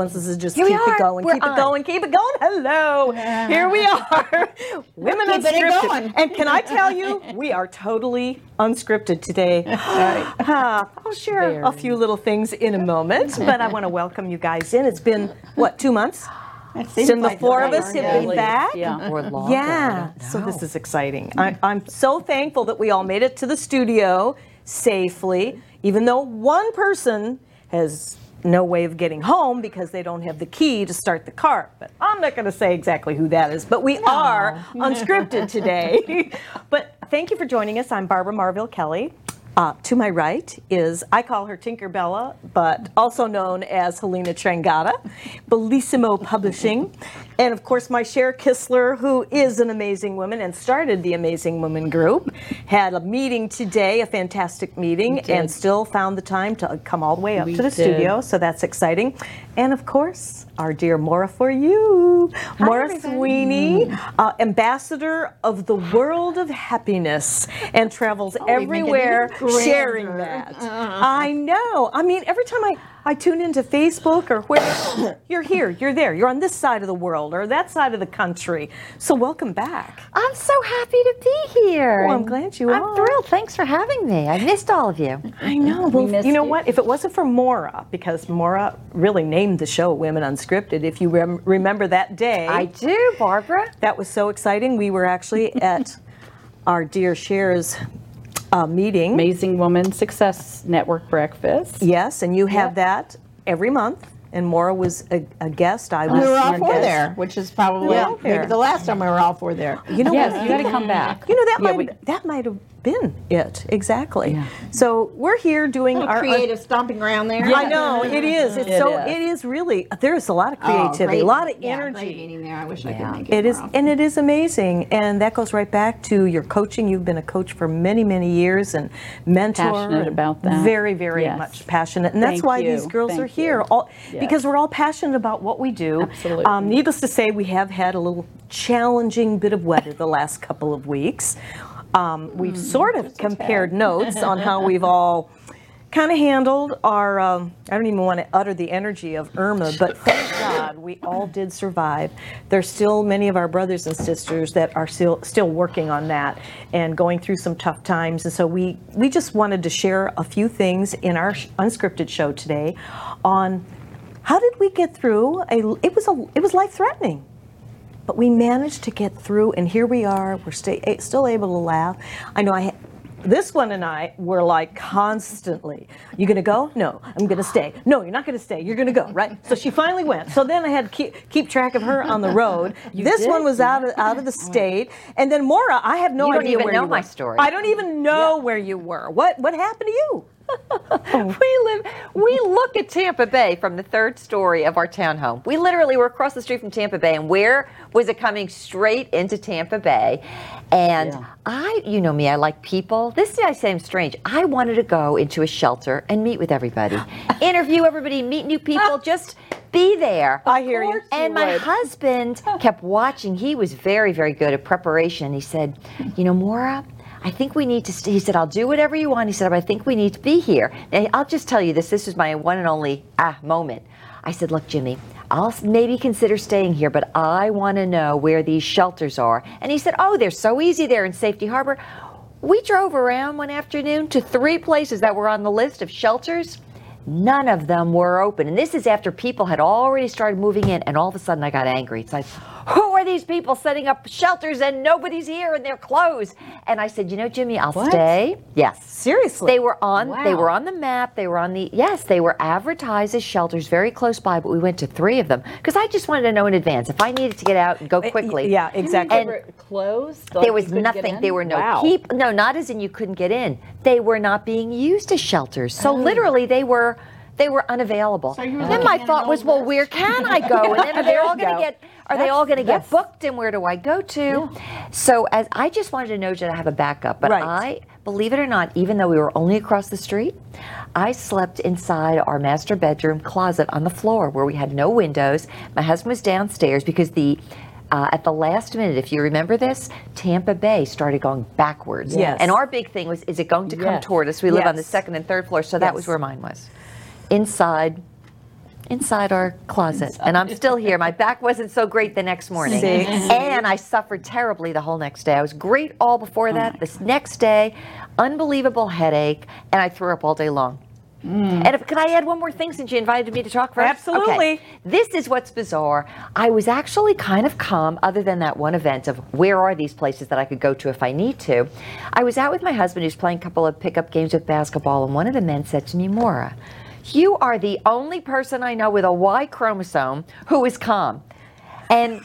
Yeah, he wants us to just Here keep it going, We're keep on. it going, keep it going. Hello, here we are, women keeping it unscripted. going. And can I tell you, we are totally unscripted today. Ah, I'll share a few little things in a moment, but I want to welcome you guys in. It's been what two months seems since the four of us have yeah. been back. Yeah. Or longer. Yeah, so this is exciting. I, I'm so thankful that we all made it to the studio safely, even though one person has no way of getting home because they don't have the key to start the car. But I'm not going to say exactly who that is, but we are unscripted today. but thank you for joining us. I'm Barbara Marville Kelly. Uh, to my right is, I call her Tinkerbella, but also known as Helena Trangata, Bellissimo Publishing, and of course my Cher Kistler, who is an amazing woman and started the Amazing Woman Group, had a meeting today, a fantastic meeting, and still found the time to come all the way up We to the did. studio, so that's exciting. And of course, our dear Maura for you, Maura everybody. Sweeney, uh, ambassador of the world of happiness, and travels everywhere sharing that. I know. I mean, every time I, I tune into Facebook or where you're here, you're there, you're on this side of the world or that side of the country. So welcome back. I'm so happy to be here. Oh, I'm glad you are. I'm thrilled. Thanks for having me. I missed all of you. I know. Well, missed you know you. what? If it wasn't for Maura, because Maura really named the show Women Unscripted, if you rem- remember that day. I do, Barbara. That was so exciting. We were actually at our dear Shares uh, meeting. Amazing Woman Success Network Breakfast. Yes, and you have Yep. that every month. And Maura was a, a guest. I was. We were all four guest. there, which is probably Yeah. maybe the last time we were all four there. You know Yes, what? you got to come back. You know that Yeah, might we- that might have been it exactly. Yeah. So we're here doing our creative stomping around there. I know it is. It's It so is. it is really. There's a lot of Oh, creativity, great- a lot of yeah, energy. Great meeting there. I wish I could make it. It is, often. and it is amazing, and that goes right back to your coaching. You've been a coach for many, many years, and mentor. Passionate and about that. Very, very Yes. much passionate, and that's Thank why you. these girls Thank are here. you. All Yes. because we're all passionate about what we do. Absolutely. Um, needless to say, we have had a little challenging bit of weather the last couple of weeks. Um, we've Hmm. sort of compared notes on how we've all kind of handled our um, i don't even want to utter the energy of irma but thank god we all did survive. There's still many of our brothers and sisters that are still still working on that and going through some tough times and so we we just wanted to share a few things in our unscripted show today on how did we get through a it was a it was life threatening but we managed to get through and here we are we're sta- eh, still able to laugh i know i this one and I were like constantly, you gonna go? No, I'm gonna stay. No, you're not gonna stay. You're gonna go, right? So she finally went. So then I had to keep, keep track of her on the road. this did? one was out of out of the state, and then Maura, I have no You don't idea even where know you my were. story. I don't even know where you were. What what happened to you? We live. We look at Tampa Bay from the third story of our townhome. We literally were across the street from Tampa Bay, and where was it coming straight into Tampa Bay? And Yeah. I, you know me, I like people. This I say I'm strange. I wanted to go into a shelter and meet with everybody, interview everybody, meet new people, just be there. I hear you. And my husband kept watching. He was very, very good at preparation. He said, You know, Maura, I think we need to. St-. He said, I'll do whatever you want. He said, but I think we need to be here. Now, I'll just tell you this. This was my one and only ah moment. I said, Look, Jimmy, I'll maybe consider staying here, but I want to know where these shelters are. And he said, Oh, they're so easy there in Safety Harbor. We drove around one afternoon to three places that were on the list of shelters. None of them were open. And this is after people had already started moving in, and all of a sudden I got angry. It's like, who are these people setting up shelters and nobody's here and they're closed? And I said, you know, Jimmy, I'll What? stay. Yes. Seriously. They were on they were on the map. They were on the yes, they were advertised as shelters very close by, but we went to three of them because I just wanted to know in advance if I needed to get out and go uh, quickly. Yeah, exactly. And- closed. There was nothing. There were no wow. people. No, not as in you couldn't get in. They were not being used as shelters. So oh. literally, they were they were unavailable. So you were And then my thought was, well, list? where can I go? And then are they all going to get? Are they all going to get booked? And where do I go to? So as I just wanted to know that I have a backup, but Right. I believe it or not, even though we were only across the street, I slept inside our master bedroom closet on the floor where we had no windows. My husband was downstairs because the uh, at the last minute, if you remember this, Tampa Bay started going backwards. Yes. And our big thing was, is it going to come Yes. toward us? We live on the second and third floor, so that was where mine was. Inside inside our closet, and I'm still here. My back wasn't so great the next morning, See? and I suffered terribly the whole next day. I was great all before oh that. This next day, unbelievable headache, and I threw up all day long. Mm. And if, could I add one more thing since you invited me to talk first? Absolutely. Okay. This is what's bizarre. I was actually kind of calm, other than that one event of where are these places that I could go to if I need to. I was out with my husband who's playing a couple of pickup games with basketball, and one of the men said to me, Maura, you are the only person I know with a Y chromosome who is calm. And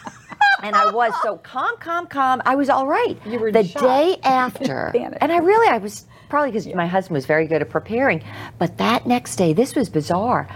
and I was so calm, calm, calm. I was all right. You were the shocked. day after, and I really, I was probably because my husband was very good at preparing. But that next day, this was bizarre.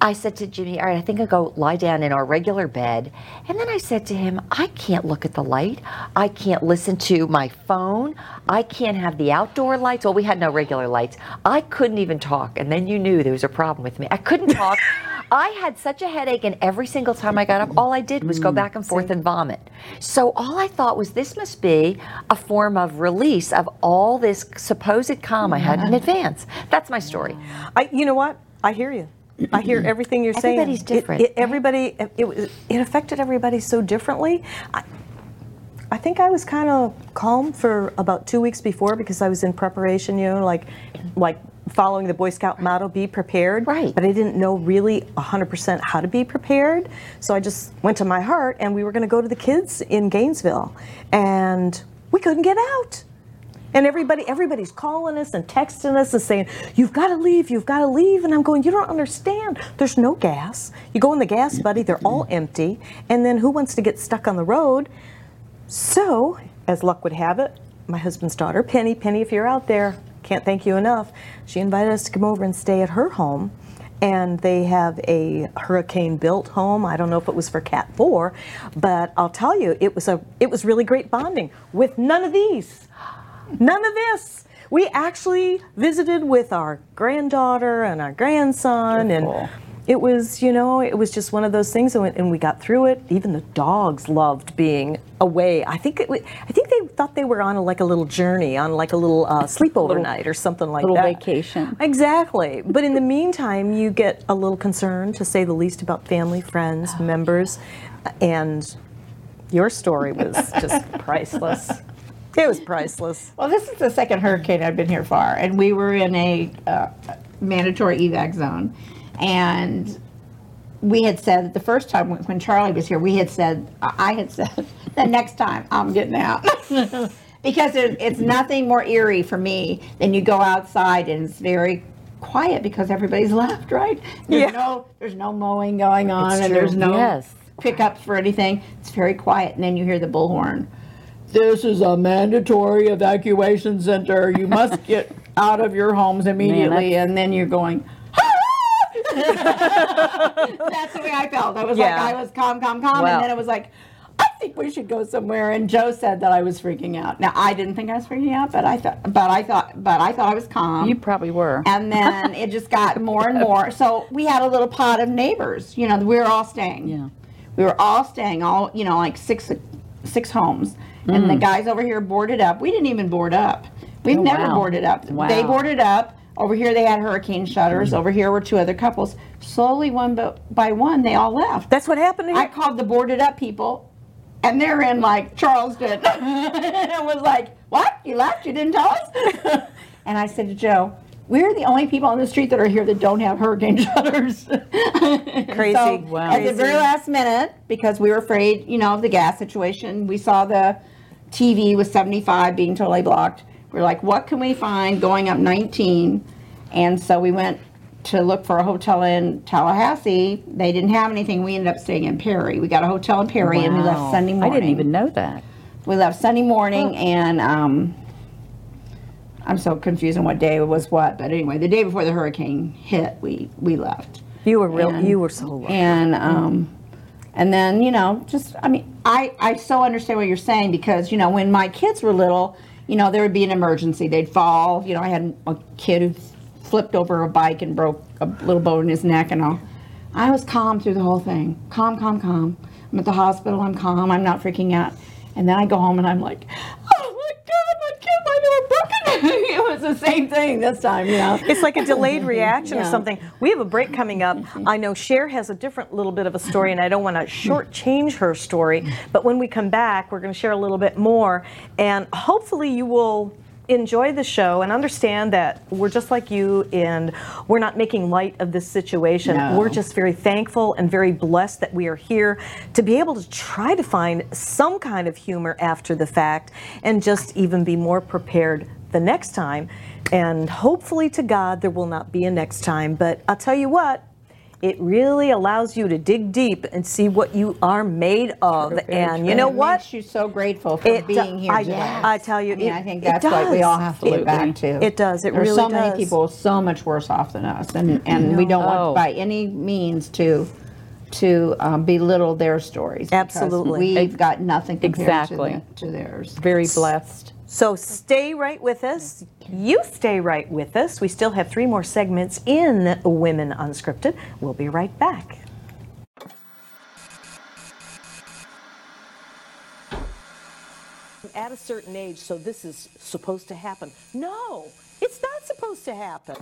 I said to Jimmy, all right, I think I'll go lie down in our regular bed. And then I said to him, I can't look at the light. I can't listen to my phone. I can't have the outdoor lights. Well, we had no regular lights. I couldn't even talk. And then you knew there was a problem with me. I couldn't talk. I had such a headache, and every single time I got up, all I did was go mm, back and forth and vomit. So all I thought was this must be a form of release of all this supposed calm I had in advance. That's my story. I, you know what? I hear you. I hear everything you're saying. Everybody's different, It, right? everybody, it, it, it affected everybody so differently. I, I think I was kind of calm for about two weeks before because I was in preparation, you know, like, like following the Boy Scout motto, be prepared. Right. But I didn't know really 100% how to be prepared. So I just went to my heart and we were going to go to the kids in Gainesville. And we couldn't get out. And everybody, everybody's calling us and texting us and saying, "You've got to leave, you've got to leave." And I'm going, "You don't understand. There's no gas. You go in the GasBuddy, they're all empty. And then who wants to get stuck on the road?" So, as luck would have it, my husband's daughter, Penny, Penny, if you're out there, can't thank you enough. She invited us to come over and stay at her home. And they have a hurricane built home. I don't know if it was for Cat 4, but I'll tell you, it was a it was really great bonding with none of these. None of this. We actually visited with our granddaughter and our grandson, Beautiful. and it was, you know, it was just one of those things, and we, and we got through it. Even the dogs loved being away. I think it, I think they thought they were on a, like a little journey, on like a little uh, sleepover Little- night or something like little that. Little vacation. Exactly. But in the meantime, you get a little concerned, to say the least, about family, friends, members, and your story was just priceless. It was priceless. Well, this is the second hurricane I've been here for, and we were in a uh, mandatory evac zone, and we had said the first time when Charley was here, we had said I had said the next time I'm getting out. Because it, it's nothing more eerie for me than you go outside and it's very quiet because everybody's left, right? There's Yeah. no there's no mowing going on It's and true. there's no Yes. pickups for anything. It's very quiet and then you hear the bullhorn. This is a mandatory evacuation center. You must get out of your homes immediately and then you're going That's the way I felt. I was Yeah. like I was calm, calm, calm Wow. and then it was like I think we should go somewhere. And Joe said that I was freaking out. Now I didn't think I was freaking out, but I thought, but I thought, but I thought I was calm. You probably were. and then it just got more and more. So we had a little pod of neighbors. You know, we were all staying. Yeah. We were all staying, all you know, like six six homes. And the mm. guys over here boarded up. We didn't even board up. We've Oh, never wow. boarded up. They boarded up. Over here they had hurricane shutters. Mm. Over here were two other couples. Slowly, one by- one, they all left. That's what happened to I called the boarded up people, and they're in like Charleston. it was like, what? You left? You didn't tell us? and I said to Joe, we're the only people on the street that are here that don't have hurricane shutters. Crazy. So, Wow. At the very last minute, because we were afraid, you know, of the gas situation, we saw the TV was 75 being totally blocked. We're like, what can we find going up 19? And so we went to look for a hotel in Tallahassee. They didn't have anything. We ended up staying in Perry. We got a hotel in Perry and we left Wow. morning. I didn't even know that. We left Sunday morning and um, I'm so confused on what day it was what, but anyway, the day before the hurricane hit, we, we left. You were real. And- You were so lucky. And um, and then you know, just I mean, I I so understand what you're saying because you know when my kids were little, you know there would be an emergency, they'd fall. You know, I had a kid who flipped over a bike and broke a little bone in his neck and all. I was calm through the whole thing, calm, calm, calm. I'm at the hospital, I'm calm, I'm not freaking out. And then I go home and I'm like, oh it's the same thing this time, you know. It's like a delayed reaction or something. We have a break coming up. Mm-hmm. I know Cher has a different little bit of a story, and I don't want to shortchange her story. But when we come back, we're going to share a little bit more, and hopefully you will enjoy the show and understand that we're just like you and we're not making light of this situation. No. We're just very thankful and very blessed that we are here to be able to try to find some kind of humor after the fact and just even be more prepared the next time. And hopefully, to God, there will not be a next time. But I'll tell you what, it really allows you to dig deep and see what you are made of. very and you true. know it what? Makes you so grateful for It do- being here I- today. I tell you, I, mean, it- I think that's what we all have to look back to. It does, it There's really so many people so much worse off than us, and and we don't Oh. want by any means to to um, belittle their stories. Absolutely. we've got nothing compared Exactly. to, the, to theirs. Very blessed. So stay right with us. You stay right with us. We still have three more segments in Women Unscripted. We'll be right back. At a certain age, so this is supposed to happen. No, it's not supposed to happen.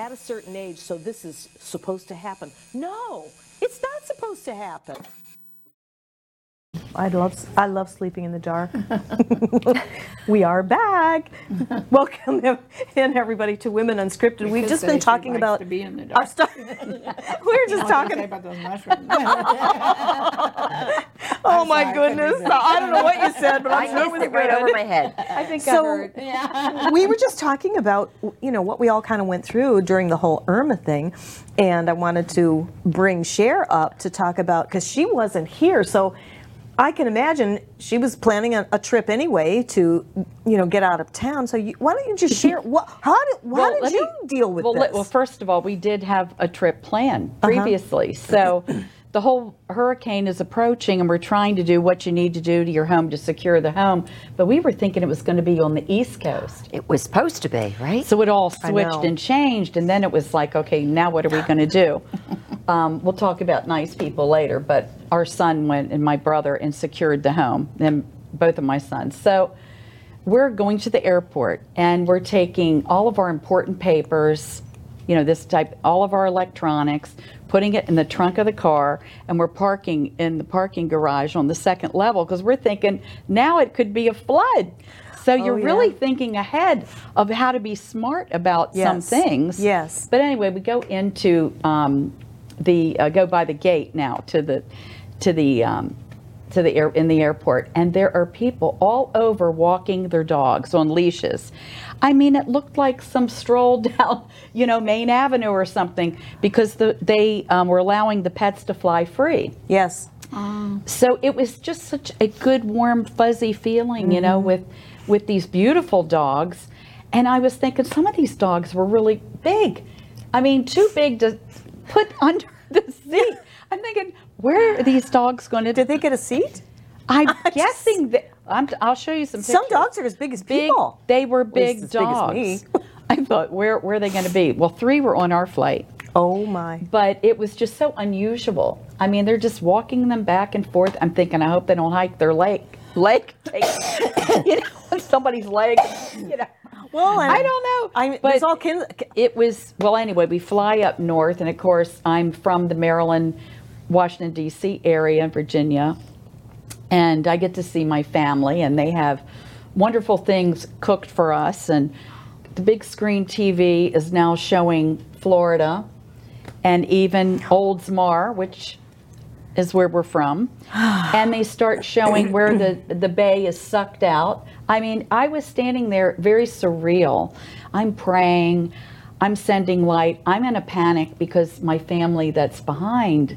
At a certain age, so this is supposed to happen. No, it's not supposed to happen. I love I love sleeping in the dark. we are back. Welcome in everybody to Women Unscripted. We've just been talking about to be in the our dark. stuff. we were just talking. about those mushrooms. Oh my sorry, goodness! I don't know what you said, but I I'm sure it was it right over my head. I think So- I heard. we were just talking about you know what we all kind of went through during the whole Irma thing, and I wanted to bring Cher up to talk about because she wasn't here, so I can imagine she was planning a, a trip anyway to you know get out of town. So you, why don't you just share what how did how Well, did you me- deal with well, this? well, first of all, we did have a trip planned Uh-huh. previously. So the whole hurricane is approaching, and we're trying to do what you need to do to your home to secure the home. But we were thinking it was going to be on the East Coast. It was supposed to be, right? So it all switched and changed, and then it was like, okay, now what are we going to do? um, we'll talk about nice people later, but our son went and my brother and secured the home, and both of my sons. So we're going to the airport, and we're taking all of our important papers, you know, this type, all of our electronics, putting it in the trunk of the car, and we're parking in the parking garage on the second level because we're thinking now it could be a flood. So you're yeah. really thinking ahead of how to be smart about some things. Yes. But anyway, we go into um, the uh, go by the gate now to the to the um, to the air in the airport, and there are people all over walking their dogs on leashes. I mean, it looked like some stroll down, you know, Main Avenue or something, because the, they um, were allowing the pets to fly free. Yes. So it was just such a good, warm, fuzzy feeling, you know, with with these beautiful dogs. And I was thinking some of these dogs were really big. I mean, too big to put under the seat. I'm thinking, where are these dogs going to? Did they get a seat? I'm guessing that. I'm, I'll show you some. Some dogs are as big as Big, people. they were big as big dogs. I thought, where, where are they going to be? Well, three were on our flight Oh my. but it was just so unusual. I mean, they're just walking them back and forth. I'm thinking, I hope they don't hike their leg, leg, take, you know, somebody's leg. You know, Well, and I don't know. I but all kinds. it was well. Anyway, we fly up north, and of course, I'm from the Maryland, Washington D.C. area in Virginia, and I get to see my family, and they have wonderful things cooked for us, and the big screen TV is now showing Florida, and even Oldsmar, which is where we're from, and they start showing where the the bay is sucked out. I mean, I was standing there very surreal. I'm praying, I'm sending light. I'm in a panic because my family that's behind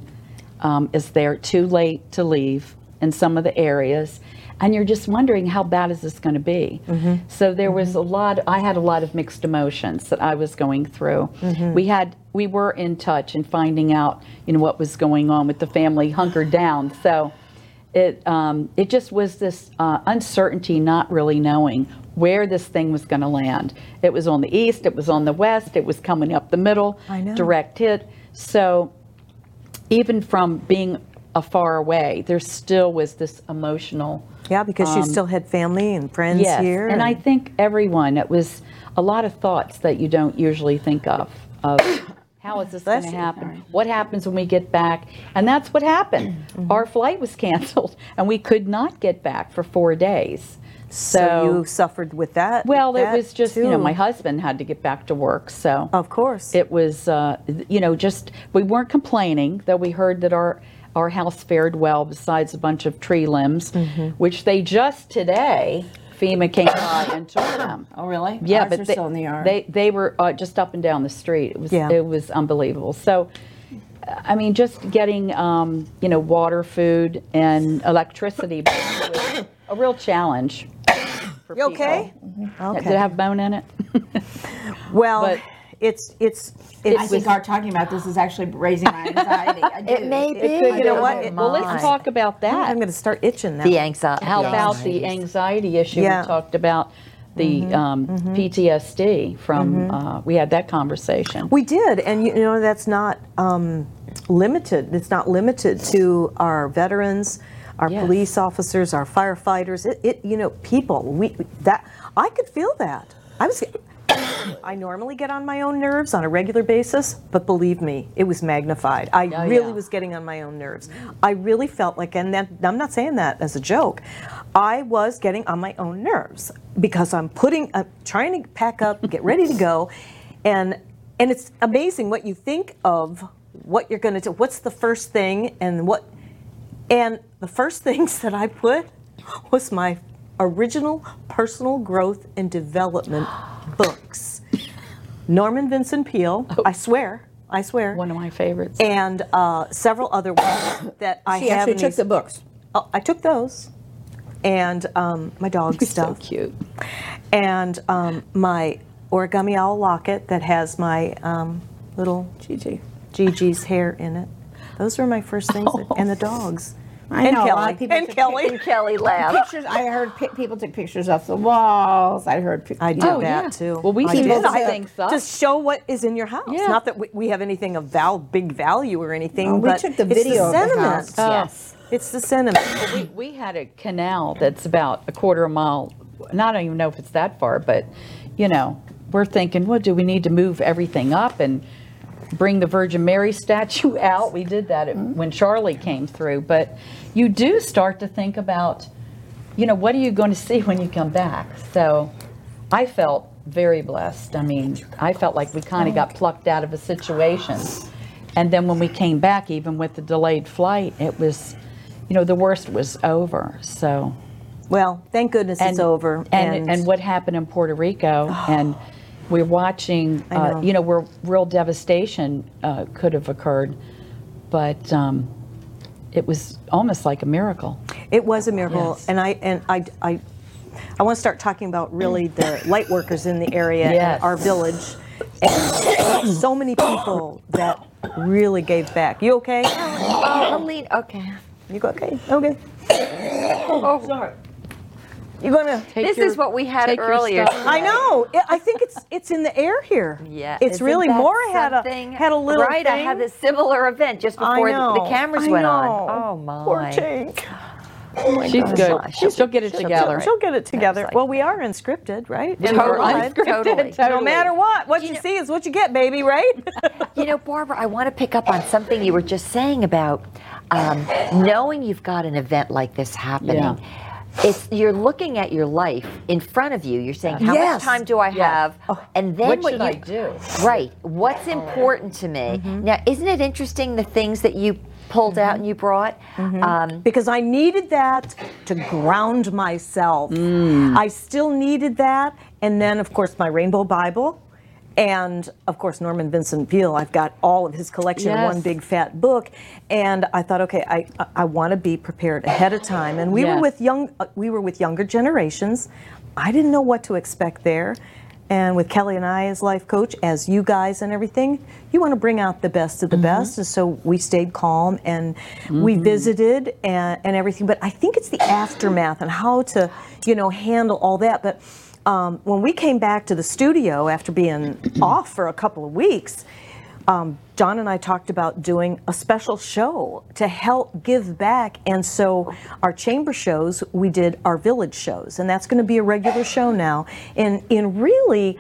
um, is there too late to leave in some of the areas. And you're just wondering how bad is this going to be? So there was a lot. I had a lot of mixed emotions that I was going through. We had, we were in touch and finding out, you know, what was going on with the family hunkered down. So it um, it just was this uh, uncertainty, not really knowing where this thing was going to land. It was on the east, it was on the west, it was coming up the middle, I know. direct hit. So even from being afar away, there still was this emotional. Yeah, because you still had family and friends Yes, here. and I think everyone. It was a lot of thoughts that you don't usually think of. Of how is this going to happen? What happens when we get back? And that's what happened. Mm-hmm. Our flight was canceled, and we could not get back for four days. So, so you suffered with that. well, it that was just you know my husband had to get back to work, so Of course. it was uh, you know just we weren't complaining though we heard that our our house fared well besides a bunch of tree limbs Mm-hmm. which they just today FEMA came by and took them. Oh, really? Yeah, Ours but they, still in the yard. they they were uh, just up and down the street. It was Yeah. it was unbelievable. So, I mean, just getting um, you know water, food, and electricity was a real challenge. You okay? people. Okay. Did it have bone in it? well, but- it's it's I it's think our talking about this is actually raising my anxiety. I do. It may be. could, you know what? It- well, let's talk about that. I'm going to start itching now. the anxiety. How the about anxiety. the anxiety issue Yeah. we talked about? The um, PTSD from uh, we had that conversation. We did, and you know that's not um, limited. It's not limited to our veterans, our Yes. police officers, our firefighters. It, it, you know, people. We that I could feel that. I was. I normally get on my own nerves on a regular basis, but believe me, it was magnified. I Oh, really yeah. was getting on my own nerves. I really felt like, and that, I'm not saying that as a joke, I was getting on my own nerves because I'm putting, uh, trying to pack up, get ready to go, and and it's amazing what you think of what you're going to do. What's the first thing, and what, and the first things that I put was my original personal growth and development books. Norman Vincent Peale, I swear, I swear, One of my favorites. and uh, several other ones that I She have. actually took these- the books. Oh, I took those, and um, my dog so stuff, cute. and um, my origami owl locket that has my um, little Gigi. Gigi's hair in it. Those were my first things, that- and the dogs. I and know, a Kelly. lot of people and took Kelly. pictures- Kelly laughed. Pictures. I heard pi- people took pictures off the walls. I heard. pic- I did Oh, that yeah. too. Well, we I keep did. I- things up. Just show what is in your house. Yeah. Not that we, we have anything of val, big value or anything, Oh, we but took the it's video the of the sentiment. house. Oh. yes. It's the sentiment. we, we had a canal that's about a quarter of a mile. And I don't even know if it's that far, but you know, we're thinking, well, do we need to move everything up and bring the Virgin Mary statue out? We did that at- when Charley came through, but you do start to think about you know, what are you going to see when you come back? So I felt very blessed. I mean, I felt like we kind of got plucked out of a situation. And then when we came back, even with the delayed flight, it was, you know, the worst was over. So Well, thank goodness it's over. and, and what happened in Puerto Rico, and we're watching. I Uh, know. you know, where real devastation uh, could have occurred, but um, it was almost like a miracle. It was a miracle, Yes. and I and I I, I want to start talking about really the light workers in the area Yes. and our village, and so many people that really gave back. You okay? Oh, Helene, okay. You go okay? Okay. Oh, sorry. You gonna? Take This your- is what we had earlier. I know. It, I think it's it's in the air here. Yeah, It's isn't really that Maura had a something? had a little right. I had a similar event just before the, the cameras I went know. on. Oh my! Poor Tink. She's good. She'll, she'll get it together. She'll get it together. like- well, we are unscripted, right? Yeah, In we're unscripted, Totally. No matter what, what You you, know- see is what you get, baby, right? You know, Barbara, I want to pick up on something you were just saying about um, knowing you've got an event like this happening. Yeah. It's you're looking at your life in front of you. You're saying, "How Yes. much time do I have?" And then What what should you I do? right? What's important to me now? Isn't it interesting the things that you pulled out and you brought? Um, because I needed that to ground myself. Mm. I still needed that. And then, of course, my Rainbow Bible. And of course, Norman Vincent Peale. I've got all of his collection in one big fat book. And I thought, okay, I, I want to be prepared ahead of time. And we were with young, uh, we were with younger generations. I didn't know what to expect there. And with Kelly and I as life coach, as you guys and everything, you want to bring out the best of the best. And so we stayed calm and we visited and, and everything. But I think it's the aftermath and how to, you know, handle all that. But um, when we came back to the studio after being off for a couple of weeks, um, John and I talked about doing a special show to help give back. And so our chamber shows, we did our village shows, and that's going to be a regular show now. And in really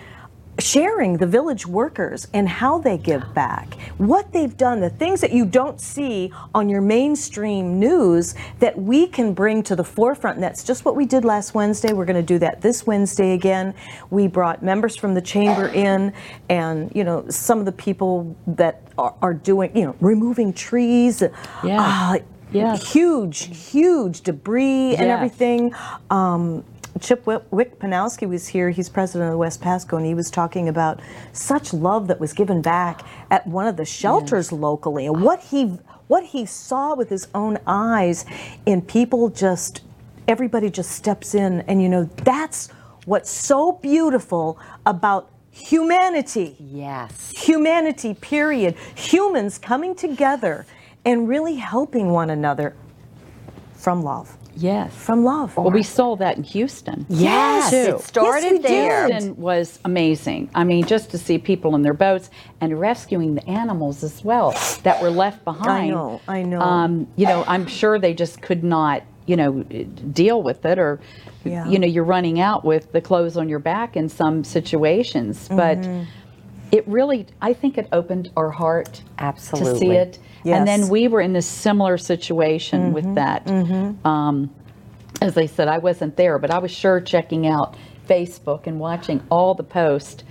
sharing the village workers and how they give back, what they've done, the things that you don't see on your mainstream news that we can bring to the forefront. And that's just what we did last Wednesday. We're going to do that this Wednesday again. We brought members from the chamber in and, you know, some of the people that are, are doing, you know, removing trees. Yeah. uh, Yes. Huge, huge debris and everything. Um, Chip Wick, Panowski was here. He's president of West Pasco, and he was talking about such love that was given back at one of the shelters locally, and what he what he saw with his own eyes in people just everybody just steps in, and you know that's what's so beautiful about humanity yes. humanity, period. Humans coming together and really helping one another from love. Yes. From love. Well, we saw that in Houston. Yes, too. it started Yes, there. did. Houston was amazing. I mean, just to see people in their boats and rescuing the animals as well that were left behind. I know, I know. Um, you know, I'm sure they just could not, you know, deal with it, or, Yeah. you know, you're running out with the clothes on your back in some situations. But Mm-hmm. It really, I think it opened our heart to see Absolutely. it. And then we were in a similar situation with that. Um, as I said, I wasn't there, but I was sure checking out Facebook and watching all the posts.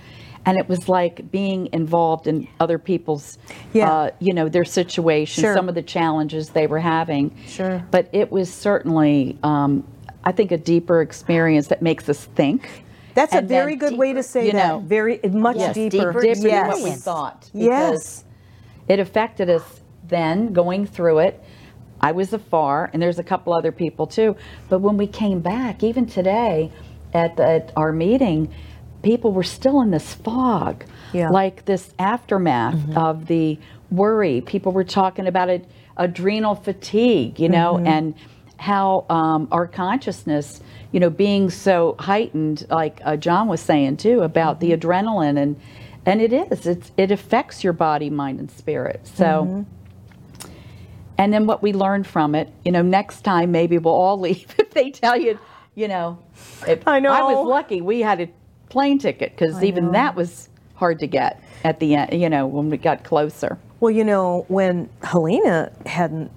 And it was like being involved in other people's, Yeah. uh, you know, their situation, Sure. some of the challenges they were having. Sure. But it was certainly, um, I think, a deeper experience that makes us think. That's a And then very good way to say you that. very much Yes, deeper. deeper, Different yes. than what we thought. Yes. because It affected us then going through it. I was afar, and there's a couple other people too. But when we came back, even today at, the, at our meeting, people were still in this fog, Yeah. like this aftermath of the worry. People were talking about it, adrenal fatigue, you know, and how um, our consciousness, you know, being so heightened, like uh, John was saying too, about the adrenaline and and it is it's it affects your body, mind, and spirit. So. And then what we learned from it, you know, next time maybe we'll all leave if they tell you, you know. I I was lucky we had a plane ticket because even that was hard to get at the end, you know, when we got closer. Well, you know, when Helena hadn't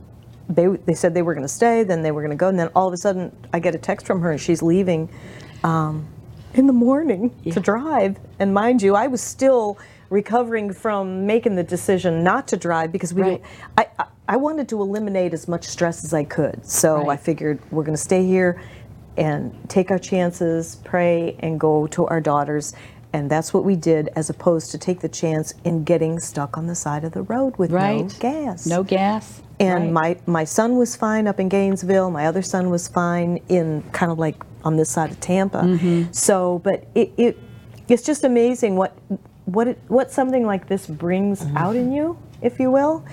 they they said they were going to stay, then they were going to go, and then all of a sudden I get a text from her and she's leaving um, in the morning to drive. And mind you, I was still recovering from making the decision not to drive because we Right. I, I I wanted to eliminate as much stress as I could. So I figured we're going to stay here and take our chances, pray, and go to our daughters. And that's what we did, as opposed to take the chance in getting stuck on the side of the road with no gas. No gas. And Right. my my son was fine up in Gainesville. My other son was fine in kind of like on this side of Tampa. Mm-hmm. So, but it, it it's just amazing what what it, what something like this brings Mm-hmm. out in you, if you will,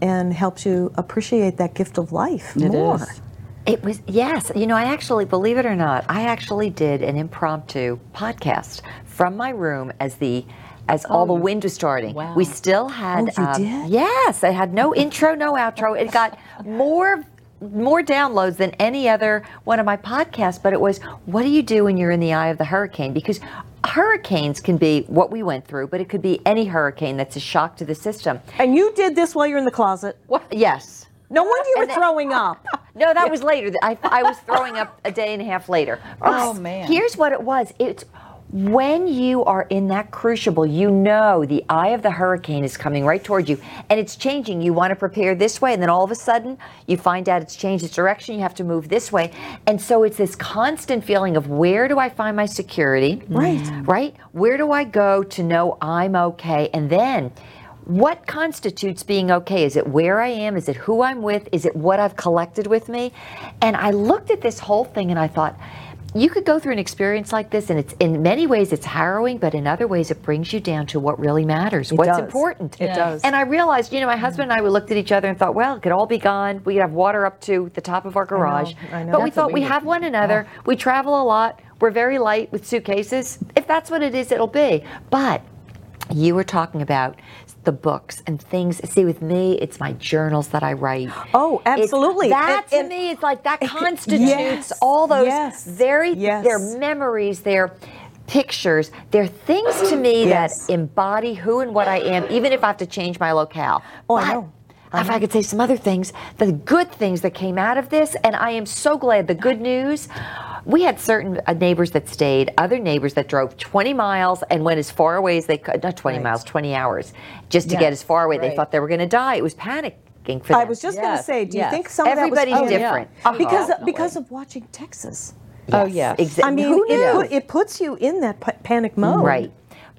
and helps you appreciate that gift of life It more. is. It was yes. You know, I actually believe it or not, I actually did an impromptu podcast from my room as the as all the wind was starting. wow. We still had Oh, you um, did? yes, I had no intro, no outro. It got more more downloads than any other one of my podcasts, but it was what do you do when you're in the eye of the hurricane? Because hurricanes can be what we went through, but it could be any hurricane that's a shock to the system. And you did this while you're in the closet. Yes. No wonder you were then- throwing up. No, that was later. I, I was throwing up a day and a half later. Oh, man. Here's what it was. It's when you are in that crucible, you know the eye of the hurricane is coming right towards you and it's changing. You want to prepare this way, and then all of a sudden you find out it's changed its direction. You have to move this way. And so it's this constant feeling of where do I find my security? Right. Right? Where do I go to know I'm okay? And then what constitutes being okay? Is it where I am? Is it who I'm with? Is it what I've collected with me? And I looked at this whole thing and I thought, you could go through an experience like this, and it's in many ways it's harrowing, but in other ways it brings you down to what really matters, what's does. important. It Yes. does. And I realized, you know, my husband and I we looked at each other and thought, well, it could all be gone. We could have water up to the top of our garage. I know. But we That's what thought we we have one another. We travel a lot. We're very light with suitcases. If that's what it is, it'll be. But you were talking about the books and things. See, with me, it's my journals that I write. Oh, It's- absolutely. that And- to me is like that constitutes Yes, all those yes, very yes. their memories, their pictures, they're things to me Yes. that embody who and what I am, even if I have to change my locale. Oh, I But know. if I could say some other things, the good things that came out of this, and I am so glad. The good news, we had certain uh, neighbors that stayed, other neighbors that drove 20 miles and went as far away as they could, not 20 Right. miles, 20 hours, just to Yes, get as far away. They thought they were going to die. It was panicking for them. I was just going to say, do you yes. think some of that Everybody's was different. Oh, because Definitely. because of watching Texas. Oh, yeah, exactly. I mean, who it, knew? put, it puts you in that pa- panic mode. Right.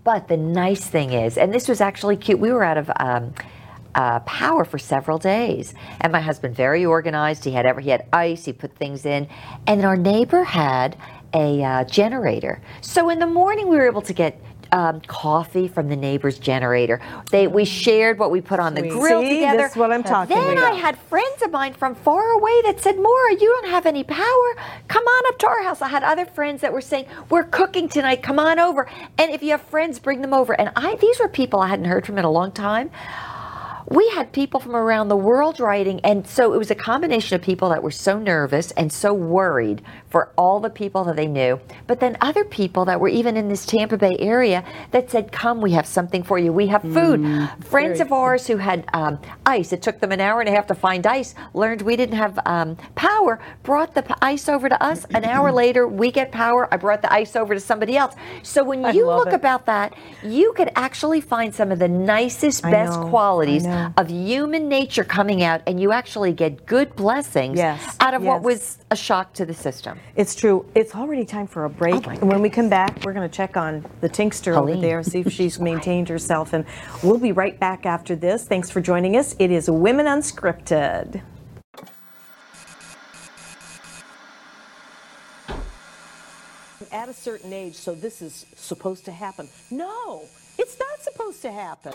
But the nice thing is, and this was actually cute, we were out of um, uh, power for several days. And my husband, very organized, he had ever, he had ice, he put things in. And our neighbor had a uh, generator. So in the morning, we were able to get um, coffee from the neighbor's generator. They we shared what we put on the grill See, together. this what I'm talking then about. I had friends of mine from far away that said, Maura, you don't have any power. Come on up to our house. I had other friends that were saying, We're cooking tonight. Come on over. And if you have friends, bring them over. And I these were people I hadn't heard from in a long time. We had people from around the world writing, and so it was a combination of people that were so nervous and so worried for all the people that they knew, but then other people that were even in this Tampa Bay area that said, Come, we have something for you. We have food. Friends of ours who had um, ice, it took them an hour and a half to find ice, learned we didn't have um, power, brought the p- ice over to us. An hour later, we get power. I brought the ice over to somebody else. So when you look it. about that, you could actually find some of the nicest, best know, qualities know. of human nature coming out, and you actually get good blessings Yes, out of what was a shock to the system. It's true. It's already time for a break. Oh and when we come back, we're going to check on the Tinkster over there, see if she's maintained herself. And we'll be right back after this. Thanks for joining us. It is Women Unscripted. At a certain age, so this is supposed to happen. No, it's not supposed to happen.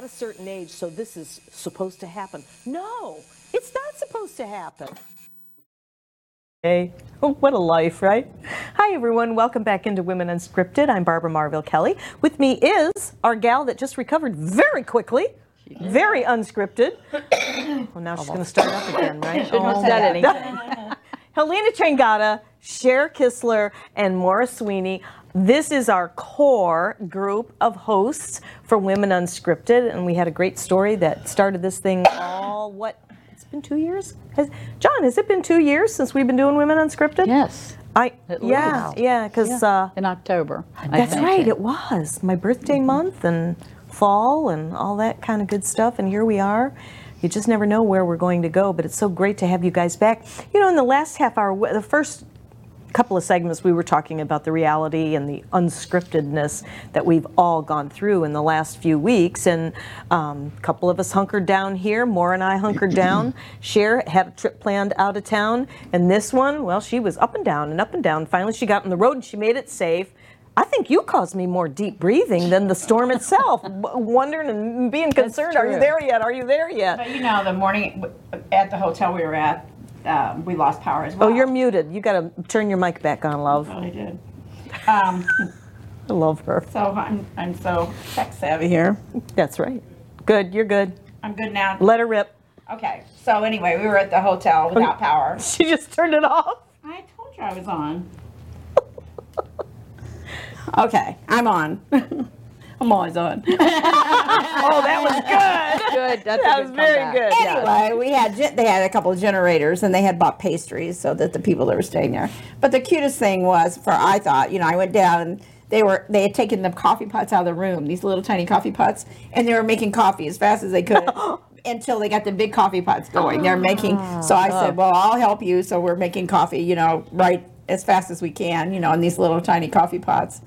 At a certain age, so this is supposed to happen. No, it's not supposed to happen. Hey, what a life, right? Hi, everyone. Welcome back into Women Unscripted. I'm Barbara Marville Kelly. With me is our gal that just recovered very quickly, very unscripted. Well, now she's going to start up again, right? Shouldn't have Oh, said anything. Helena Changata, Cher Kissler, and Maura Sweeney. This is our core group of hosts for Women Unscripted, and we had a great story that started this thing all what? It's been two years. Has, John, has it been two years since we've been doing Women Unscripted? Yes, I At yeah least. yeah because uh, in October. That's right. It was my birthday month and fall and all that kind of good stuff. And here we are. You just never know where we're going to go, but it's so great to have you guys back. You know, in the last half hour, the first couple of segments, we were talking about the reality and the unscriptedness that we've all gone through in the last few weeks. And um, a couple of us hunkered down here. Maura and I hunkered down. Cher had a trip planned out of town. And this one, well, she was up and down and up and down. Finally, she got on the road and she made it safe. I think you caused me more deep breathing than the storm itself, wondering and being concerned. Are you there yet? Are you there yet? But you know, the morning at the hotel we were at, um, we lost power as well. Oh, you're muted. You got to turn your mic back on, love. Oh, I did. Um, I love her. so I'm, I'm so tech savvy here. That's right. Good. You're good. I'm good now. Let her rip. Okay. So anyway, we were at the hotel without power. She just turned it off. I told you I was on. Okay, I'm on. I'm always on. Oh, that was good. Good. That's That was good very comeback. good. Anyway, we had they had a couple of generators and they had bought pastries so that the people that were staying there. But the cutest thing was for I thought, you know, I went down and they were they had taken the coffee pots out of the room, these little tiny coffee pots, and they were making coffee as fast as they could. Until they got the big coffee pots going, they're making. Ah, so I said, "Well, I'll help you." So we're making coffee, you know, right as fast as we can, you know, in these little tiny coffee pots,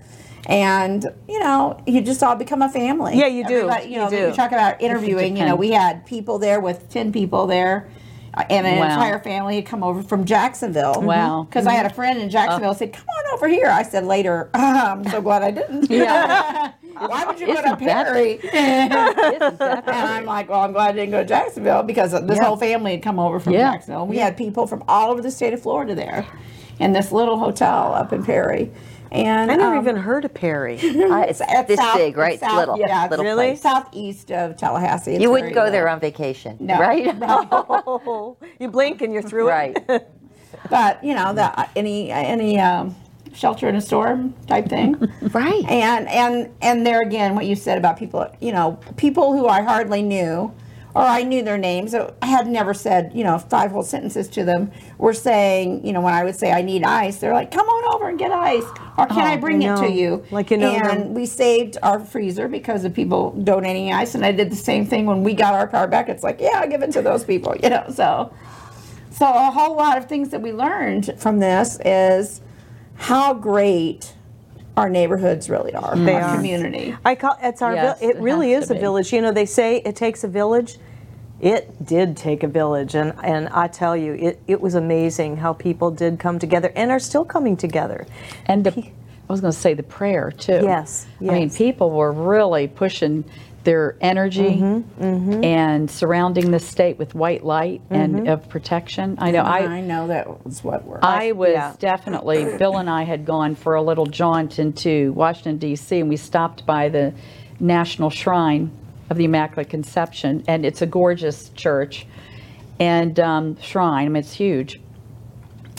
and you know, you just all become a family. Yeah, you do. Everybody- You You know, do. we talk about interviewing. You know, we had people there with 10 people there uh, and an Wow. entire family had come over from Jacksonville. Wow. Mm-hmm. Because I had a mm-hmm. friend in Jacksonville oh. said, come on over here. I said later, ah, I'm so glad I didn't. Yeah. Why would you go to Isn't Perry? And I'm like, well, I'm glad I didn't go to Jacksonville because this Yeah. whole family had come over from Yeah. Jacksonville. We had people from all over the state of Florida there in this little hotel up in Perry. And I never um, even heard of Perry. Uh, it's at this south- big, right? south- little, yeah, little really? place. southeast of Tallahassee. It's You wouldn't very go there on vacation, No. right? Oh, you blink and you're through right. it. but you know the any any um, shelter in a storm type thing right. and and and there again what you said about people you know people who i hardly knew or i knew their names I had never said you know five whole sentences to them were saying you know when i would say i need ice they're like come on over and get ice or can i oh, bring I it to you Like you know and them. we saved our freezer because of people donating ice and i did the same thing when we got our power back it's like yeah i'll give it to those people you know so so a whole lot of things that we learned from this is how great our neighborhoods really are. They our are. community. I call it's our. Yes, vil- it it really is a be. village. You know, they say it takes a village. It did take a village, and and I tell you, it it was amazing how people did come together and are still coming together. And the, I was going to say the prayer too. Yes, I mean, people were really pushing their energy Mm-hmm, and surrounding the state with white light Mm-hmm. and of protection. I know. I, I know that was what we're. I was yeah. definitely, Bill and I had gone for a little jaunt into Washington, D.C., and we stopped by the National Shrine of the Immaculate Conception, and it's a gorgeous church and um, shrine. I mean, it's huge.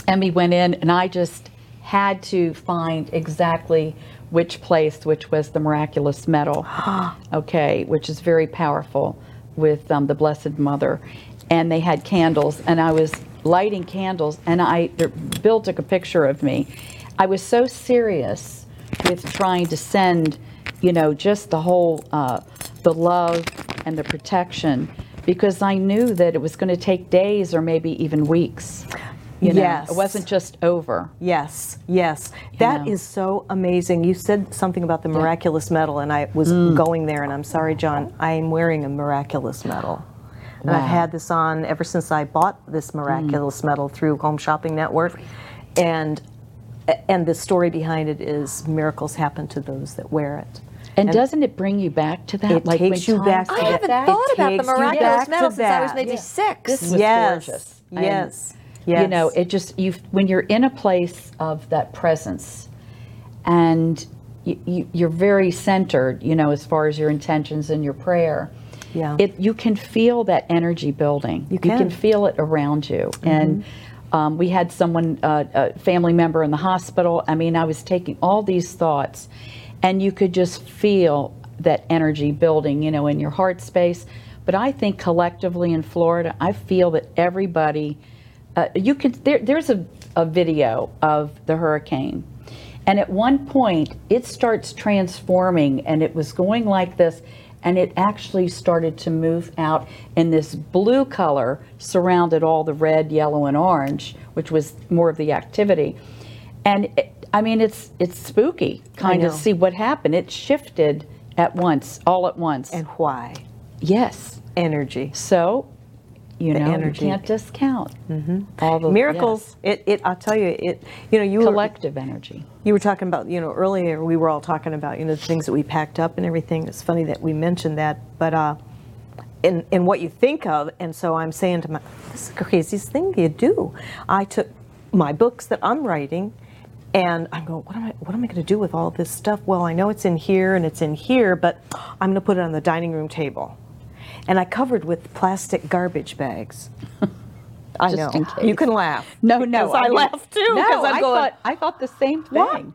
And we went in, and I just had to find exactly which place, which was the miraculous medal, okay, which is very powerful with um, the Blessed Mother. And they had candles, and I was lighting candles, and I Bill took a picture of me. I was so serious with trying to send, you know, just the whole uh, the love and the protection because I knew that it was going to take days or maybe even weeks. You know, Yes. it wasn't just over. Yes, yes. that is know. so amazing. You said something about the miraculous medal, and I was Mm. going there, and I'm sorry, John, I'm wearing a miraculous medal. And I've had this on ever since I bought this miraculous medal through Home Shopping Network. And and the story behind it is miracles happen to those that wear it. And, doesn't it bring you back to that? It when takes you times back I to get haven't that? thought about the miraculous medal since I was maybe Yeah. six. This was yes. gorgeous. And, Yes. Yes. You know, it just you when you're in a place of that presence, and you, you, you're very centered. You know, as far as your intentions and your prayer. Yeah. It you can feel that energy building. You can. feel it around you. And um, we had someone, uh, a family member in the hospital. I mean, I was taking all these thoughts, and you could just feel that energy building, you know, in your heart space. But I think collectively in Florida, I feel that everybody, uh, you can, there, there's a, a video of the hurricane. And at one point, it starts transforming, and it was going like this, and it actually started to move out, and this blue color surrounded all the red, yellow, and orange, which was more of the activity. And it, I mean, it's it's spooky, kind of see what happened. It shifted at once, all at once. And why? yes, Energy. so you The know, energy. you can't discount all the Miracles. It, it. I'll tell you. It. You know, you yes, were collective energy. You were talking about, you know, earlier we were all talking about, you know, the things that we packed up and everything. It's funny that we mentioned that, but uh, in in what you think of, and so I'm saying to my, this is the craziest thing you do. I took my books that I'm writing, and I'm going, what am I, what am I going to do with all this stuff? Well, I know it's in here and it's in here, but I'm going to put it on the dining room table, and I covered with plastic garbage bags. I know you can laugh. No, no, because I, mean- laugh too. No, because I'm I going, thought I thought the same thing. what?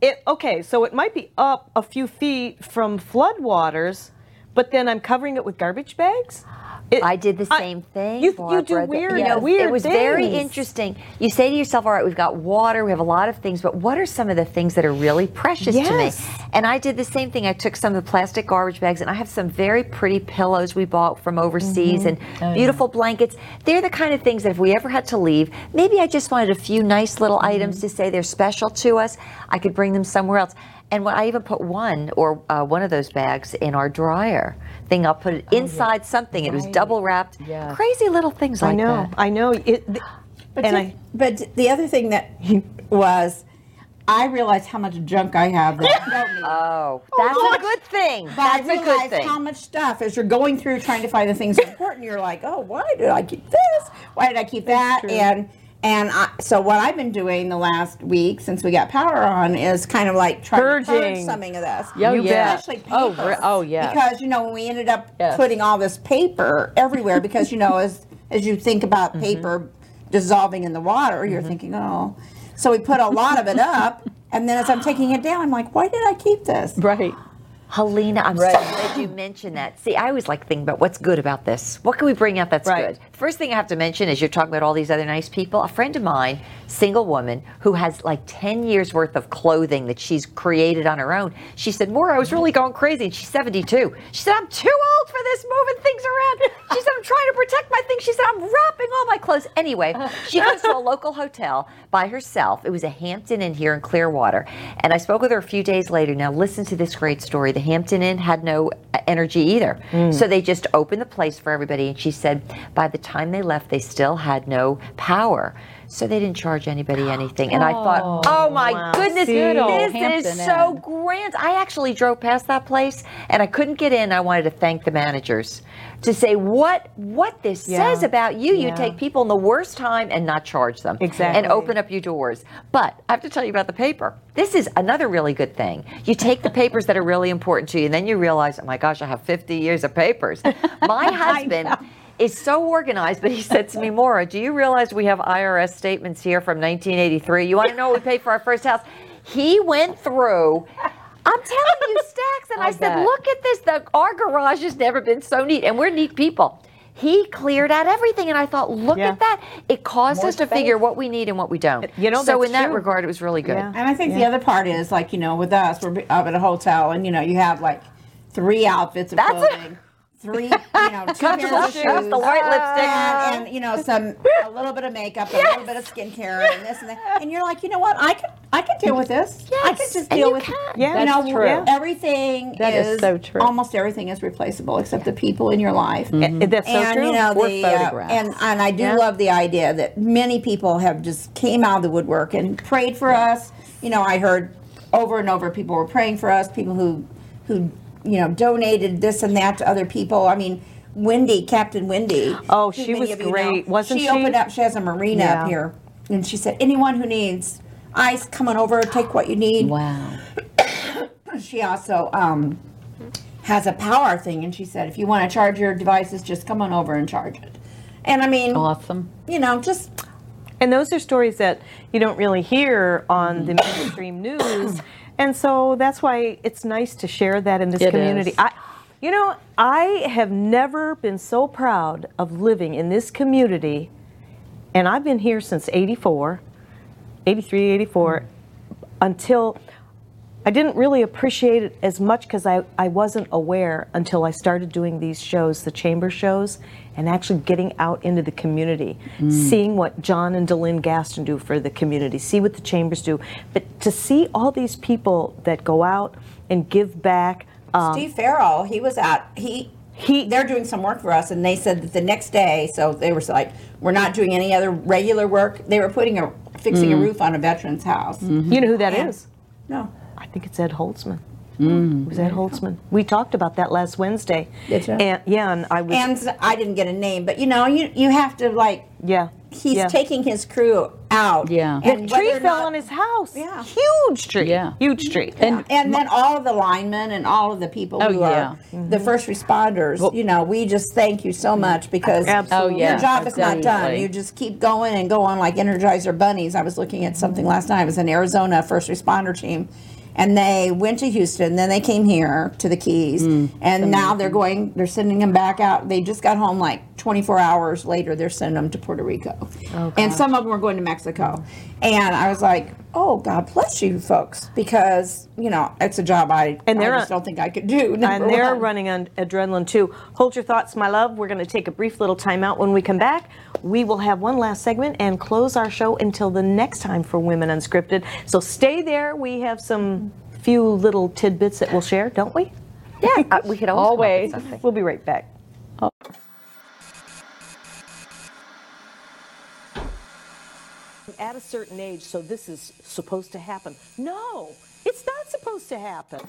It okay, so it might be up a few feet from floodwaters, but then I'm covering it with garbage bags. It- I did the I- same thing. You, you do that- weird, you know, weird It was very interesting. You say to yourself, "All right, we've got water, we have a lot of things, but what are some of the things that are really precious to me?" And I did the same thing. I took some of the plastic garbage bags, and I have some very pretty pillows we bought from overseas Mm-hmm. and beautiful blankets. They're the kind of things that if we ever had to leave, maybe I just wanted a few nice little Mm-hmm. items to say they're special to us. I could bring them somewhere else. And when I even put one or uh, one of those bags in our dryer thing, I'll put it inside something. It was double wrapped. Yes. Crazy little things I know, that. I know. It, th- But, and the, I, but the other thing that was, I realized how much junk I have that I don't need. Oh, that's a good thing. But That's I a good realized thing. how much stuff as you're going through trying to find the things important. You're like, oh, why did I keep this? Why did I keep that? true. And and I, so what I've been doing the last week since we got power on is kind of like trying to purge something of this. Oh, You yeah. Especially Oh, paper. re- oh, yes. Because you know when we ended up Yes. putting all this paper everywhere, because you know as as you think about Mm-hmm. paper dissolving in the water, you're thinking, oh. So we put a lot of it up, and then as I'm taking it down, I'm like, why did I keep this? Right. Helena, I'm Right. so glad you mentioned that. See, I always like thinking about what's good about this. What can we bring out that's Right. good? First thing I have to mention is you're talking about all these other nice people. A friend of mine, single woman, who has like 10 years worth of clothing that she's created on her own. She said, Maura, I was really going crazy. And she's 72. She said, I'm too old for this, moving things around. She said, I'm trying to protect my things. She said, I'm wrapping all my clothes. Anyway, she goes to a local hotel by herself. It was a Hampton Inn here in Clearwater. And I spoke with her a few days later. Now, listen to this great story. The Hampton Inn had no uh, energy either. So they just opened the place for everybody. And she said, by the time they left, they still had no power. So they didn't charge anybody anything. And I thought, oh, oh my wow. goodness, See? This Hampton is so Inn. grand. I actually drove past that place and I couldn't get in. I wanted to thank the managers to say what what this Yeah. says about you. You take people in the worst time and not charge them. Exactly. And open up your doors. But I have to tell you about the paper. This is another really good thing. You take the papers that are really important to you, and then you realize, oh my gosh, I have 50 years of papers. My husband is so organized, but he said to me, Maura, do you realize we have IRS statements here from 1983? You want to know what we paid for our first house? He went through. I'm telling you, stacks, and I, I said, bet. "Look at this. The, our garage has never been so neat, and we're neat people." He cleared out everything, and I thought, "Look Yeah. at that! It caused More us to space. figure what we need and what we don't." You know, so in that true. regard, it was really good. Yeah. And I think the other part is like you know with us we're up at a hotel and you know you have like three outfits of That's it. clothing, three you know two pairs of shoes, shoes, the white lipstick. and, and you know some a little bit of makeup, a little bit of skincare, and this and that. And you're like, you know what? I could I could deal with this. I could just deal you with can. Yeah, you know That's true. everything That is is, so true. Almost everything is replaceable except the people in your life. And that's so and true. you know Or the uh, and and I do Yeah. love the idea that many people have just came out of the woodwork and prayed for us. You know, I heard over and over people were praying for us. People who who you know donated this and that to other people. I mean, Wendy, Captain Wendy. Oh, she was you know, great, wasn't she? she? opened up. She has a marina Yeah. up here, and she said, anyone who needs ice, come on over, take what you need. Wow. She also um, has a power thing, and she said, if you want to charge your devices, just come on over and charge it. And I mean, Awesome. you know, just And those are stories that you don't really hear on the mainstream news. And so that's why it's nice to share that in this It community. I, you know, I have never been so proud of living in this community. And I've been here since 84, 83, 84, until I didn't really appreciate it as much because I, I wasn't aware until I started doing these shows, the chamber shows, and actually getting out into the community, hmm. seeing what John and Delynn Gaston do for the community, see what the chambers do. But to see all these people that go out and give back. Um, Steve Farrell, he was at he He- they're doing some work for us, and they said that the next day, so they were like, "We're not doing any other regular work." They were putting a fixing a hmm. roof on a veteran's house. Mm-hmm. you know who that is? No, I think it's Ed Holtzman. It was that Holtzman. We talked about that last Wednesday. Did you? And yeah, and I was. and I didn't get a name, but you know, you you have to like. yeah. He's yeah. taking his crew out. Yeah. The and tree fell not- on his house. Yeah. Huge tree. Yeah. Huge tree. And and then all of the linemen and all of the people Oh, who yeah. are the mm-hmm. first responders, you know, we just thank you so much because oh, Absolutely. Oh, yeah, your job is not done. You just keep going and go on like Energizer bunnies. I was looking at something last night. It was an Arizona first responder team. And they went to Houston, then they came here to the Keys, Mm. and now they're going. They're sending them back out. They just got home like 24 hours later. They're sending them to Puerto Rico, and some of them were going to Mexico. And I was like, "Oh, God bless you, folks," because you know it's a job I, And they're I just on- don't think I could do. and they're one. running on adrenaline too. Hold your thoughts, my love. We're going to take a brief little timeout. When we come back, we will have one last segment and close our show until the next time for Women Unscripted. So stay there. We have some few little tidbits that we'll share, don't we? Yeah, uh, we could always. come up with Always. We'll be right back. At a certain age, so this is supposed to happen. No, it's not supposed to happen.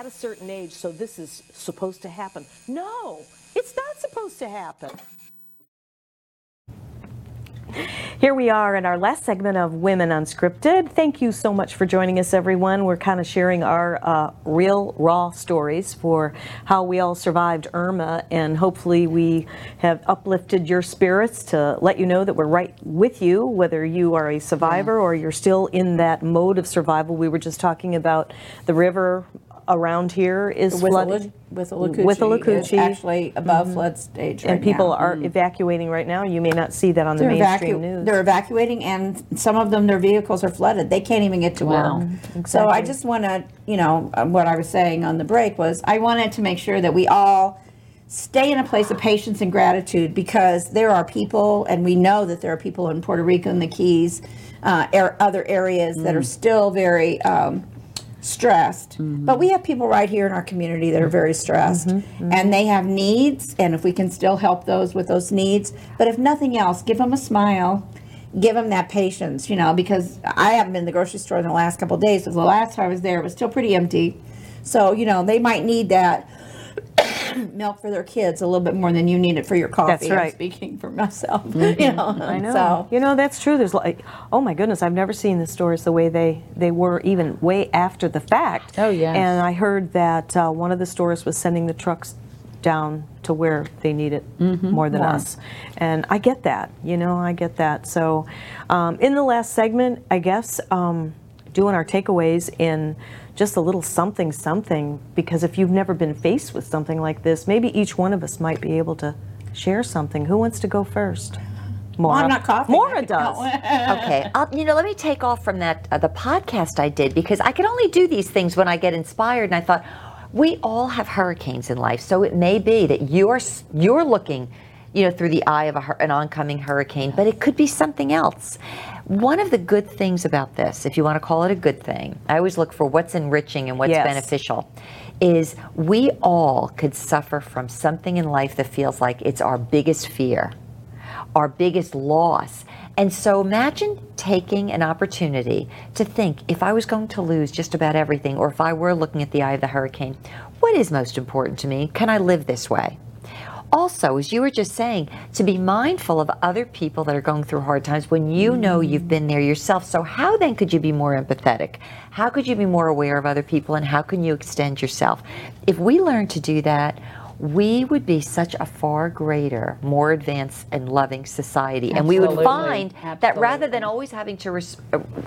At a certain age, so this is supposed to happen. No, it's not supposed to happen. Here we are in our last segment of Women Unscripted. Thank you so much for joining us, everyone. We're kind of sharing our uh, real, raw stories for how we all survived Irma, and hopefully, we have uplifted your spirits to let you know that we're right with you, whether you are a survivor or you're still in that mode of survival. We were just talking about the river around here is flooded. Withlacoochee Withlacoochee. is actually above flood stage right and people now. are evacuating right now. You may not see that on the They're, mainstream news. they're evacuating, and some of them, their vehicles are flooded. They can't even get to work. So I just want to, you know, uh, what I was saying on the break was I wanted to make sure that we all stay in a place of patience and gratitude because there are people, and we know that there are people in Puerto Rico and the Keys, uh, er, other areas that are still very. Um, stressed. Mm-hmm. But we have people right here in our community that are very stressed. Mm-hmm. Mm-hmm. And they have needs and if we can still help those with those needs. But if nothing else give them a smile. Give them that patience you know because i haven't been in the grocery store in the last couple of days because the last time i was there it was still pretty empty. So you know they might need that milk for their kids a little bit more than you need it for your coffee That's I'm right. speaking for myself you know I know. so you know that's true. There's like, oh my goodness, I've never seen the stores the way they they were even way after the fact. Oh, yes. And I heard that uh, one of the stores was sending the trucks down to where they need it Mm-hmm. more than us. And I get that. You know, I get that. So, um, in the last segment, I guess um, doing our takeaways in just a little something something because if you've never been faced with something like this, maybe each one of us might be able to share something. Who wants to go first? Maura. i'm not coughing Maura does. okay I'll, you know let me take off from that uh, the podcast i did because i can only do these things when i get inspired and i thought we all have hurricanes in life so it may be that you're you're looking you know through the eye of a, an oncoming hurricane but it could be something else one of the good things about this if you want to call it a good thing i always look for what's enriching and what's Yes. beneficial is we all could suffer from something in life that feels like it's our biggest fear our biggest loss. And so imagine taking an opportunity to think if I was going to lose just about everything, or if I were looking at the eye of the hurricane, what is most important to me? Can I live this way? Also, as you were just saying, to be mindful of other people that are going through hard times when you know you've been there yourself. So, how then could you be more empathetic? How could you be more aware of other people? And how can you extend yourself? If we learn to do that, we would be such a far greater, more advanced and loving society. And we would Absolutely. find that rather than always having to res-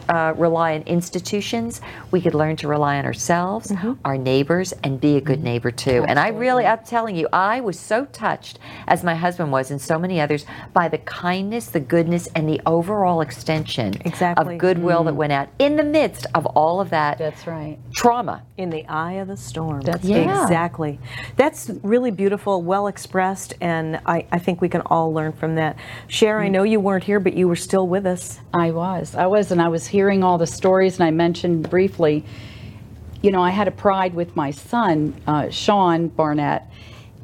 uh, rely on institutions, we could learn to rely on ourselves, Mm-hmm. our neighbors, and be a good neighbor too. And I really, I'm telling you, I was so touched, as my husband was, and so many others, by the kindness, the goodness, and the overall extension Exactly. of goodwill that went out in the midst of all of that That's right. trauma. In the eye of the storm. That's. Yeah. exactly. That's really beautiful, well expressed, and I, I think we can all learn from that. Cher, I know you weren't here, but you were still with us. I was. I was, and I was hearing all the stories, and I mentioned briefly, you know, I had a pride with my son, uh, Sean Barnett,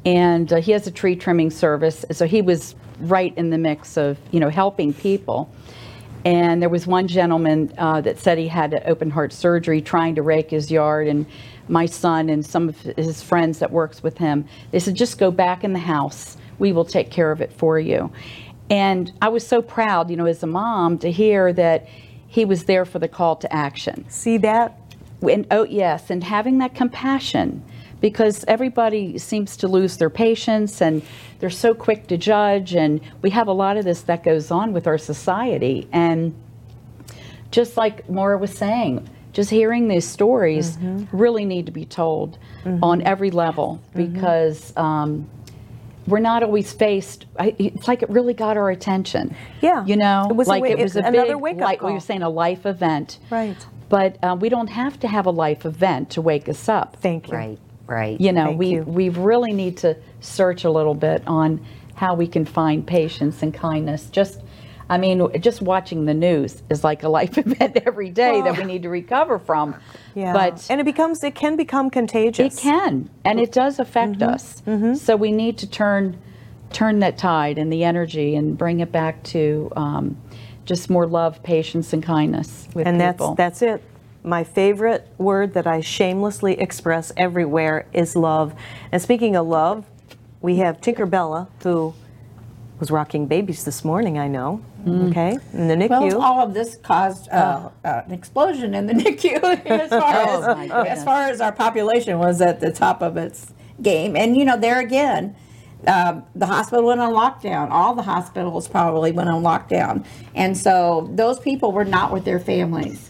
and uh, he has a tree trimming service, so he was right in the mix of, you know, helping people. And there was one gentleman uh, that said he had open heart surgery trying to rake his yard. And my son and some of his friends that works with him, they said, just go back in the house. We will take care of it for you. And I was so proud, you know, as a mom to hear that he was there for the call to action. See that? And oh, yes, and having that compassion because everybody seems to lose their patience and they're so quick to judge. And we have a lot of this that goes on with our society. And just like Maura was saying, just hearing these stories really need to be told on every level because um, we're not always faced. I, it's like it really got our attention. Yeah. you know, It was like wa- it was a another big, wake-up like we call. were saying, a life event. Right. But uh, we don't have to have a life event to wake us up. Thank you. Right, right. You know, Thank we you. we really need to search a little bit on how we can find patience and kindness. Just, I mean, just watching the news is like a life event every day that we need to recover from. Yeah. But and it becomes it can become contagious. it can, and it does affect Mm-hmm. us. So we need to turn turn that tide and the energy and bring it back to um, just more love, patience, and kindness with and people. that's that's it. My favorite word that I shamelessly express everywhere is love. And speaking of love, we have Tinkerbella who was rocking babies this morning. I know Okay, in the NICU. Well, all of this caused uh, uh, an explosion in the NICU as far Oh, as goodness. as far as our population was at the top of its game. And you know, there again, um, the hospital went on lockdown. All the hospitals probably went on lockdown, and so those people were not with their families.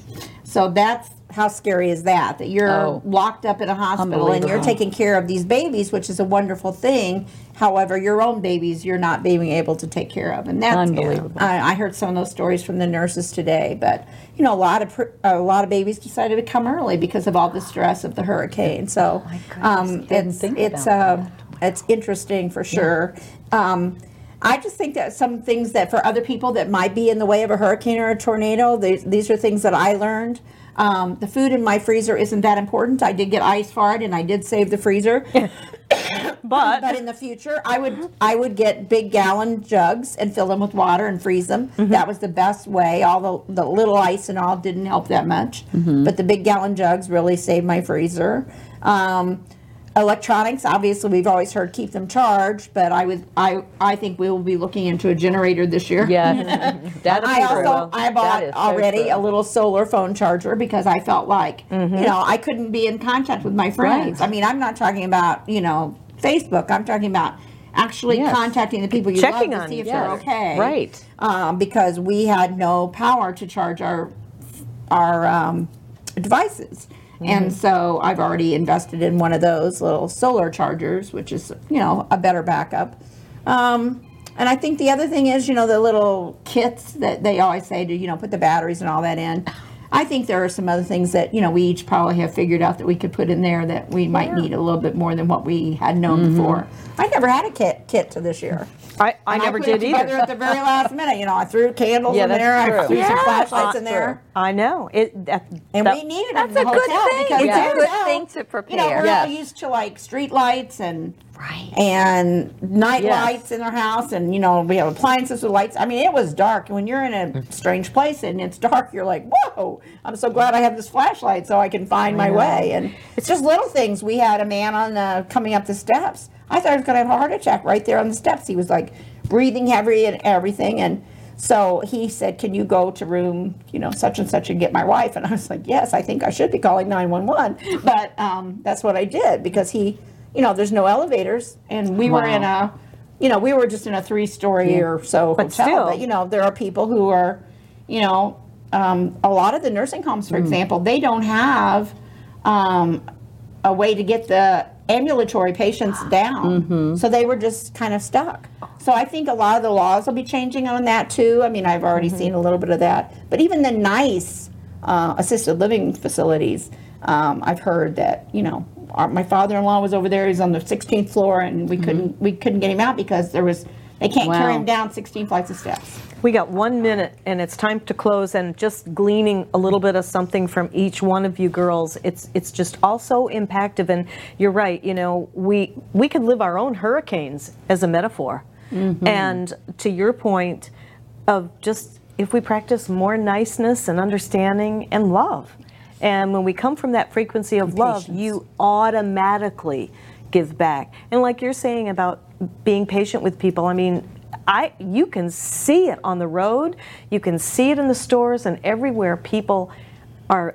So that's how scary is that? That you're Oh. locked up in a hospital and you're taking care of these babies, which is a wonderful thing. However, your own babies you're not being able to take care of, and that's Unbelievable. I, I heard some of those stories from the nurses today, but you know, a lot of a lot of babies decided to come early because of all the stress of the hurricane. So, um, Didn't it's it's uh, it's interesting for sure. Um, I just think that some things that for other people that might be in the way of a hurricane or a tornado, these, these are things that I learned. Um, the food in my freezer isn't that important. I did get ice for it, and I did save the freezer. but But in the future, I would I would get big gallon jugs and fill them with water and freeze them. That was the best way. All the, the little ice and all didn't help that much, but the big gallon jugs really saved my freezer. Um, electronics, obviously, we've always heard keep them charged, but I would I I think we will be looking into a generator this year. Yeah, that'll I be also true. I bought is so already true. a little solar phone charger because I felt like you know I couldn't be in contact with my friends. I mean, I'm not talking about you know Facebook. I'm talking about actually Yes. contacting the people you Checking love to on see if they're Yes. okay. Right. Um, because we had no power to charge our our um, devices. And so I've already invested in one of those little solar chargers, which is, you know, a better backup. Um, and I think the other thing is, you know, the little kits that they always say to, you know, put the batteries and all that in. I think there are some other things that, you know, we each probably have figured out that we could put in there that we might need a little bit more than what we had known before. I never had a kit kit to this year. I, I And never put did either. at the very last minute. You know, I threw candles Yeah, in that's there. I true. threw some flashlights in there. I know it. That, And that- we needed That's them in a the good hotel thing. because It's it a good out, thing to prepare. You know, prepare. we're Yes. all used to like street lights and Right. and night Yes. lights in our house, and you know we have appliances with lights. I mean, it was dark. And when you're in a strange place and it's dark, you're like, "Whoa! I'm so glad I have this flashlight so I can find my way." And it's just little things. We had a man on uh, coming up the steps. I thought he was going to have a heart attack right there on the steps. He was like breathing heavy and everything, and so he said, "Can you go to room, you know, such and such and get my wife?" And I was like, "Yes, I think I should be calling 911." But um, that's what I did because he, you know, there's no elevators, and we were in a, you know, we were just in a three-story or so But hotel. still. But you know, there are people who are, you know, um, a lot of the nursing homes, Mm. for example, they don't have um, a way to get the ambulatory patients down. Mm-hmm. So they were just kind of stuck. So I think a lot of the laws will be changing on that too. I mean, I've already Mm-hmm. seen a little bit of that. But even the nice uh, assisted living facilities, um, I've heard that you know. Our, my father-in-law was over there. He's on the 16th floor, and we couldn't we couldn't get him out because there was they can't carry him down 16 flights of steps. We got one minute and it's time to close and just gleaning a little bit of something from each one of you girls. It's it's just also impactful and you're right, you know, we we could live our own hurricanes as a metaphor. Mm-hmm. And to your point of just if we practice more niceness and understanding and love. And when we come from that frequency of love, patience. you automatically give back. And like you're saying about being patient with people, I mean, I you can see it on the road, you can see it in the stores and everywhere. People are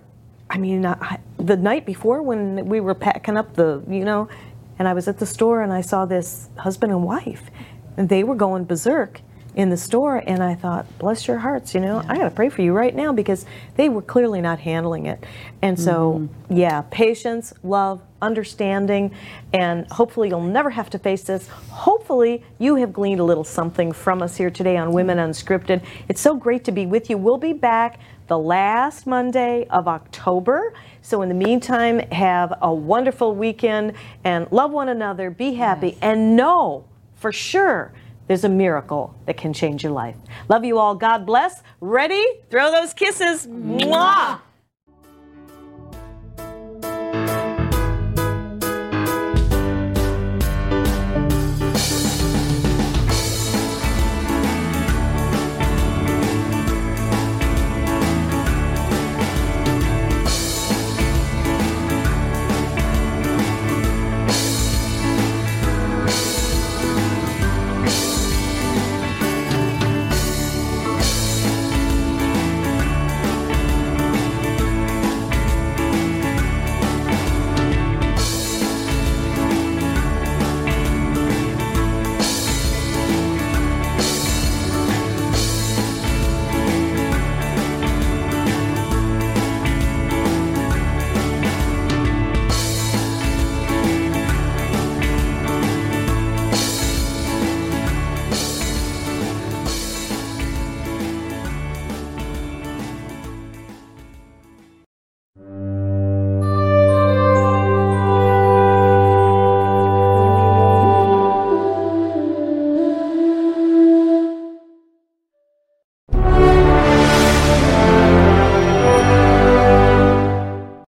I mean, I, the night before when we were packing up the, you know, and I was at the store and I saw this husband and wife. And they were going berserk in the store and I thought, bless your hearts, you know, I got to pray for you right now because they were clearly not handling it. And so, mm-hmm. yeah, patience, love, understanding, and hopefully you'll never have to face this. Hopefully you have gleaned a little something from us here today on Women Unscripted. It's so great to be with you. We'll be back the last Monday of October. So in the meantime, have a wonderful weekend and love one another, be happy, and know for sure there's a miracle that can change your life. Love you all. God bless. Ready? Throw those kisses. Mwah!